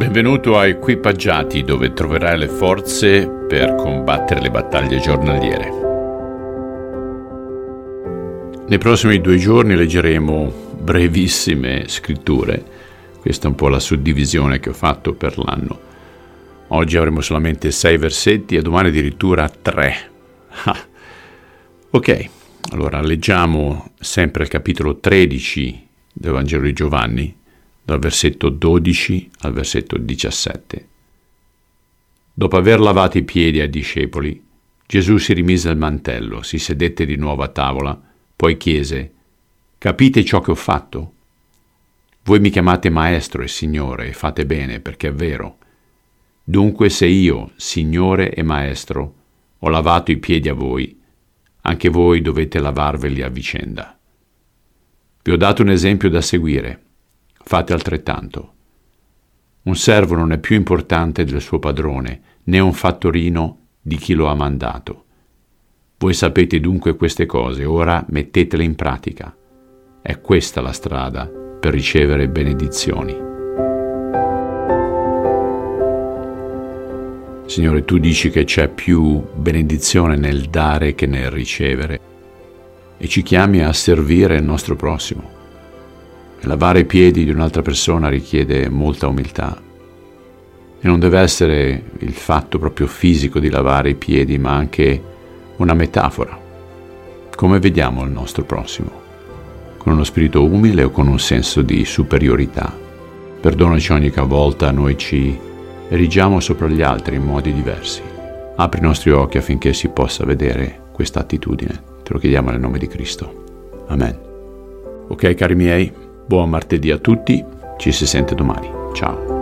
Benvenuto a Equipaggiati dove troverai le forze per combattere le battaglie giornaliere. Nei prossimi due giorni leggeremo brevissime scritture, questa è un po' la suddivisione che ho fatto per l'anno. Oggi avremo solamente sei versetti e domani addirittura tre. Ah. Ok, allora leggiamo sempre il capitolo 13 del Vangelo di Giovanni, dal versetto 12 al versetto 17. Dopo aver lavato i piedi ai discepoli, Gesù si rimise il mantello, si sedette di nuovo a tavola, poi chiese, Capite ciò che ho fatto? Voi mi chiamate maestro e signore e fate bene perché è vero. Dunque se io, signore e maestro, ho lavato i piedi a voi, anche voi dovete lavarveli a vicenda. Vi ho dato un esempio da seguire fate altrettanto. Un servo non è più importante del suo padrone, né un fattorino di chi lo ha mandato. Voi sapete dunque queste cose, ora mettetele in pratica. È questa la strada per ricevere benedizioni. Signore, tu dici che c'è più benedizione nel dare che nel ricevere e ci chiami a servire il nostro prossimo. Lavare i piedi di un'altra persona richiede molta umiltà. E non deve essere il fatto proprio fisico di lavare i piedi, ma anche una metafora. Come vediamo il nostro prossimo? Con uno spirito umile o con un senso di superiorità? Perdonaci ogni volta noi ci erigiamo sopra gli altri in modi diversi. Apri i nostri occhi affinché si possa vedere questa attitudine. Te lo chiediamo nel nome di Cristo. Amen. Ok cari miei, Buon martedì a tutti, ci si sente domani. Ciao.